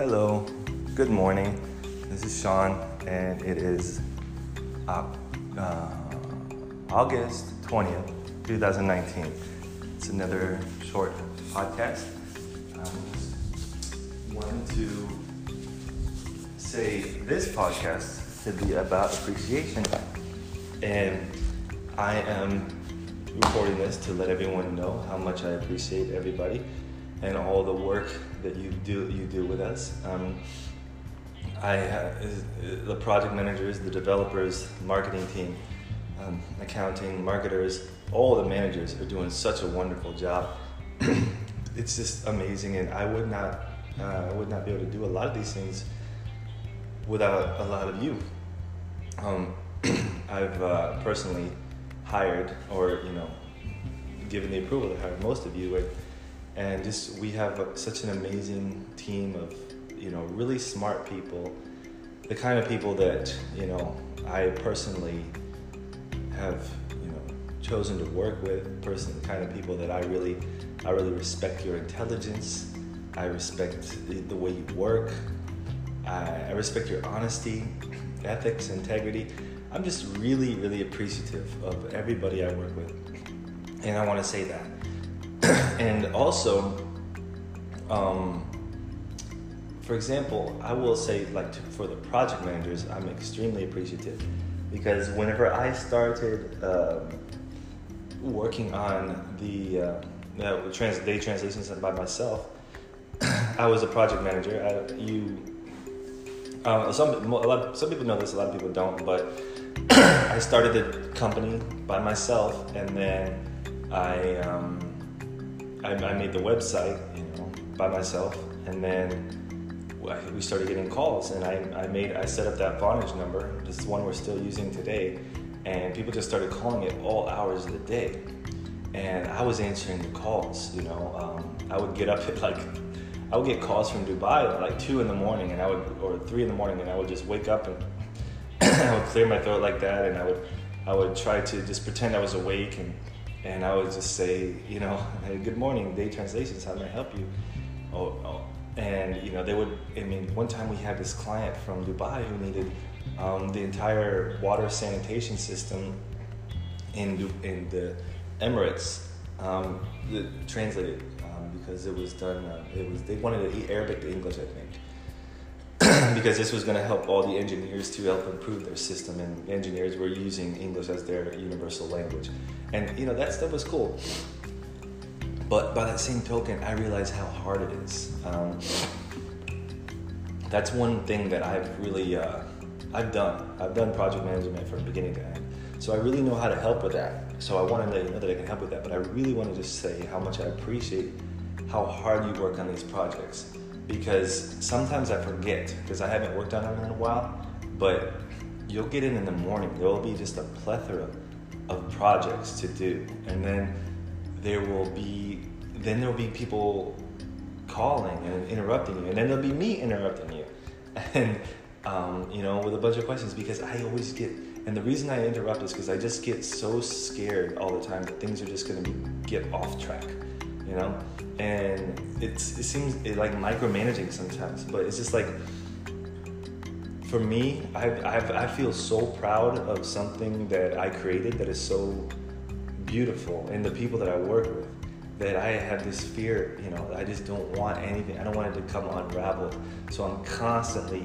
Hello, good morning. This is Sean, and it is uh, uh, August 20th, 2019. It's another short podcast. I just wanted to say this podcast to be about appreciation, and I am recording this to let everyone know how much I appreciate everybody and all the work that you do you do with us. Um, I have, the project managers, the developers, marketing team, um, accounting, marketers, all the managers are doing such a wonderful job. it's just amazing, and I would not uh, I would not be able to do a lot of these things without a lot of you. Um, I've uh, personally hired, or you know, given the approval to hire most of you. And, and just we have a, such an amazing team of you know really smart people. The kind of people that you know i personally have you know chosen to work with. Person the kind of people that i really i really respect your intelligence. I respect the way you work. I, I respect your honesty ethics integrity. I'm just really really appreciative of everybody i work with. And i want to say that and also, um, for example, I will say, like to, for the project managers, I'm extremely appreciative because whenever I started um, working on the uh, trans- day translations by myself, I was a project manager. I, you, um, some lot, some people know this, a lot of people don't, but I started the company by myself, and then I. Um, I, I made the website, you know, by myself, and then we started getting calls, and I, I made I set up that Vonage number, this is one we're still using today, and people just started calling it all hours of the day, and I was answering the calls. You know, um, I would get up at like I would get calls from Dubai at like two in the morning, and I would or three in the morning, and I would just wake up and I would clear my throat like that, and I would I would try to just pretend I was awake and and I would just say, you know, hey, good morning, day translations, how may I help you? Oh, oh, and you know, they would. I mean, one time we had this client from Dubai who needed um, the entire water sanitation system in in the Emirates um, translated um, because it was done. Uh, it was they wanted to eat Arabic to English, I think. because this was going to help all the engineers to help improve their system, and engineers were using English as their universal language, and you know that stuff was cool. But by that same token, I realize how hard it is. Um, that's one thing that I've really uh, I've done. I've done project management from beginning to end, so I really know how to help with that. So I want to let you know that I can help with that. But I really want to just say how much I appreciate how hard you work on these projects because sometimes I forget because I haven't worked on them in a while. But you'll get in in the morning. There will be just a plethora of projects to do, and then there will be then there will be people calling and interrupting you, and then there'll be me interrupting you, and um, you know with a bunch of questions because I always get. And the reason I interrupt is because I just get so scared all the time that things are just going to get off track, you know? And it's it seems like micromanaging sometimes, but it's just like for me, I, I, I feel so proud of something that I created that is so beautiful, and the people that I work with. That I have this fear, you know, I just don't want anything. I don't want it to come unraveled. So I'm constantly,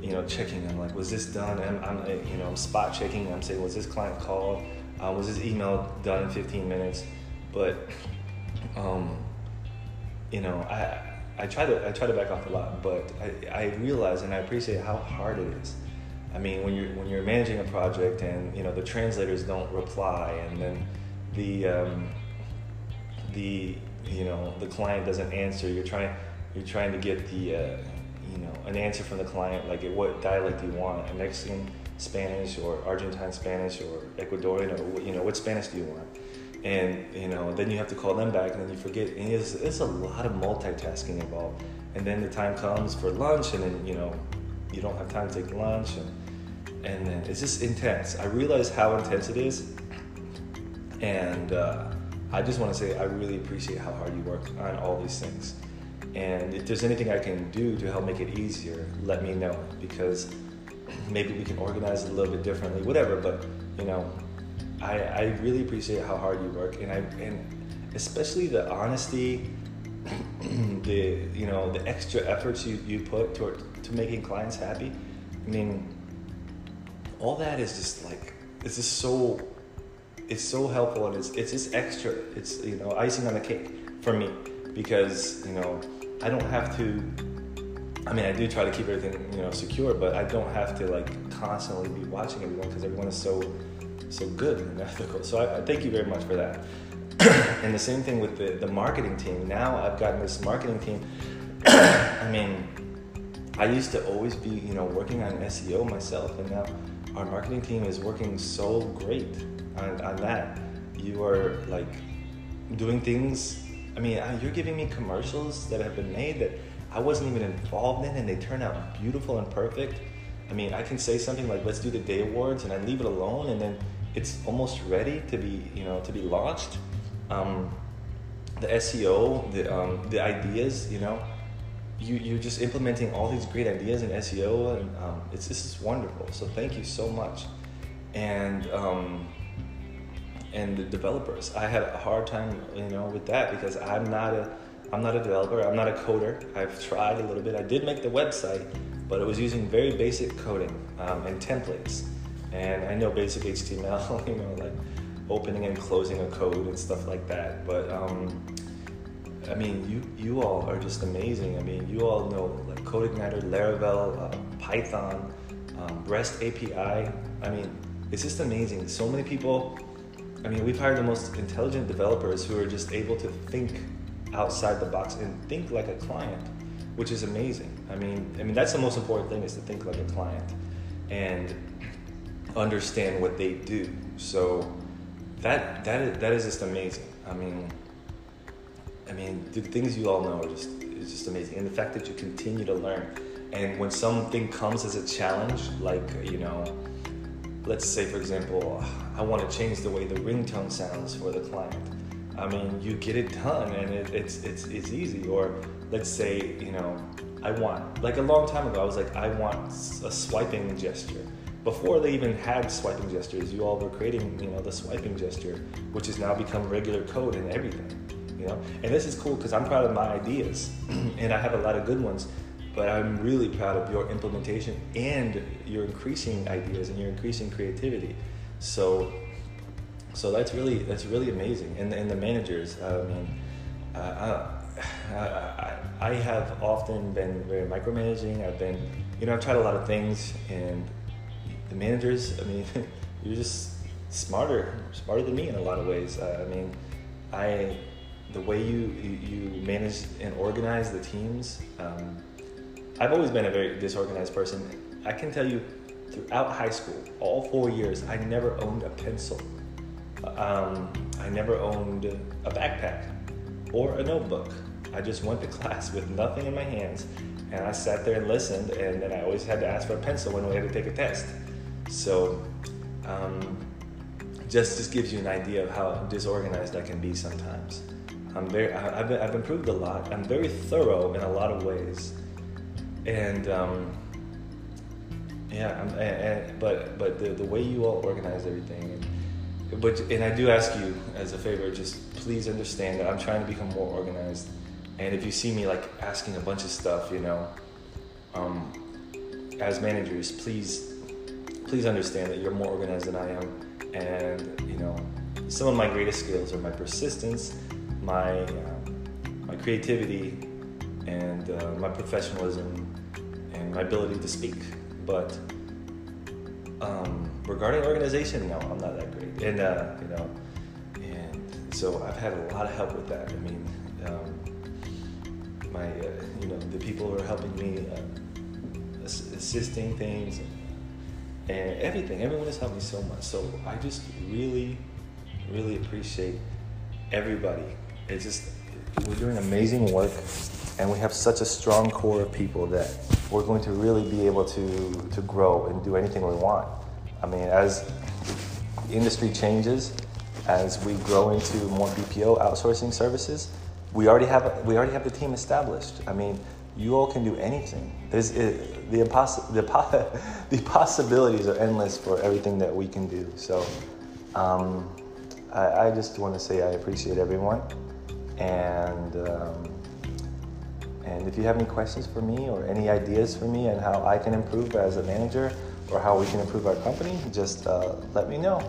you know, checking. I'm like, was this done? I'm, I'm you know, I'm spot checking. I'm saying, was this client called? Uh, was this email done in 15 minutes? But um, you know, I I try to I try to back off a lot, but I, I realize and I appreciate how hard it is. I mean, when you're when you're managing a project and you know the translators don't reply, and then the um, the you know the client doesn't answer, you're trying you're trying to get the uh, you know an answer from the client like what dialect do you want, a Mexican Spanish or Argentine Spanish or Ecuadorian or you know what Spanish do you want? And you know then you have to call them back and then you forget and it's, it's a lot of multitasking involved and then the time comes for lunch and then you know you don't have time to take lunch and and then it's just intense i realize how intense it is and uh, i just want to say i really appreciate how hard you work on all these things And if there's anything I can do to help make it easier, let me know because maybe we can organize it a little bit differently, whatever. But you know, I, I really appreciate how hard you work, and I and especially the honesty, the you know the extra efforts you, you put toward to making clients happy. I mean, all that is just like it's just so it's so helpful and it's it's just extra. It's you know icing on the cake for me because you know I don't have to. I mean, I do try to keep everything you know secure, but I don't have to like constantly be watching everyone because everyone is so so good and ethical. So I, I thank you very much for that. and the same thing with the, the marketing team. Now I've gotten this marketing team. I mean, I used to always be, you know, working on SEO myself, and now our marketing team is working so great on, on that. You are like doing things. I mean, uh, you're giving me commercials that have been made that I wasn't even involved in, and they turn out beautiful and perfect. I mean, I can say something like, "Let's do the day awards," and I leave it alone, and then it's almost ready to be, you know, to be launched. Um, the SEO, the um, the ideas, you know, you you're just implementing all these great ideas in SEO, and um, it's this is wonderful. So thank you so much, and um, and the developers. I had a hard time, you know, with that because I'm not a I'm not a developer. I'm not a coder. I've tried a little bit. I did make the website, but it was using very basic coding um, and templates. And I know basic HTML, you know, like opening and closing a code and stuff like that. But um, I mean, you you all are just amazing. I mean, you all know like CodeIgniter, Laravel, uh, Python, um, REST API. I mean, it's just amazing. So many people. I mean, we've hired the most intelligent developers who are just able to think outside the box and think like a client, which is amazing. I mean, I mean that's the most important thing is to think like a client and understand what they do. So that that is, that is just amazing. I mean, I mean the things you all know are just is just amazing, and the fact that you continue to learn. And when something comes as a challenge, like you know, let's say for example, I want to change the way the ringtone sounds for the client. I mean, you get it done, and it, it's it's it's easy. Or let's say you know, I want like a long time ago, I was like, I want a swiping gesture before they even had swiping gestures, you all were creating, you know, the swiping gesture, which has now become regular code in everything, you know. And this is cool because I'm proud of my ideas, and I have a lot of good ones. But I'm really proud of your implementation and your increasing ideas and your increasing creativity. So, so that's really that's really amazing. And and the managers, I mean, uh, I, I, I have often been very micromanaging. I've been, you know, I've tried a lot of things, and the managers, I mean, you're just smarter, smarter than me in a lot of ways. Uh, I mean, I, the way you, you, manage and organize the teams, um, I've always been a very disorganized person. I can tell you throughout high school, all four years, I never owned a pencil. Um, I never owned a backpack or a notebook. I just went to class with nothing in my hands and I sat there and listened, and then I always had to ask for a pencil when we had to take a test. So, um, just just gives you an idea of how disorganized I can be sometimes. I'm very, I, have I've improved a lot. I'm very thorough in a lot of ways, and um, yeah, and, and, but but the, the way you all organize everything, but and I do ask you as a favor, just please understand that I'm trying to become more organized. And if you see me like asking a bunch of stuff, you know, um, as managers, please please understand that you're more organized than I am. And, you know, some of my greatest skills are my persistence, my, um, my creativity, and uh, my professionalism, and my ability to speak. But um, regarding organization, no, I'm not that great. And, uh, you know, and so I've had a lot of help with that. I mean, um, my, uh, you know, the people who are helping me, uh, assisting things, and everything. Everyone has helped me so much. So I just really, really appreciate everybody. It's just we're doing amazing work, and we have such a strong core of people that we're going to really be able to to grow and do anything we want. I mean, as the industry changes, as we grow into more BPO outsourcing services, we already have we already have the team established. I mean, you all can do anything. There's it, the impossible the, the possibilities are endless for everything that we can do. So. Um, I, I just want to say I appreciate everyone, and um, and if you have any questions for me or any ideas for me and how I can improve as a manager or how we can improve our company, just uh, let me know.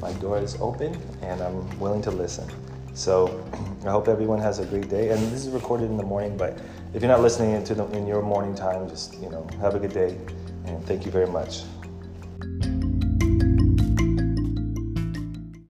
My door is open and I'm willing to listen. So I hope everyone has a great day. And this is recorded in the morning, but if you're not listening into the, in your morning time, just you know have a good day and thank you very much.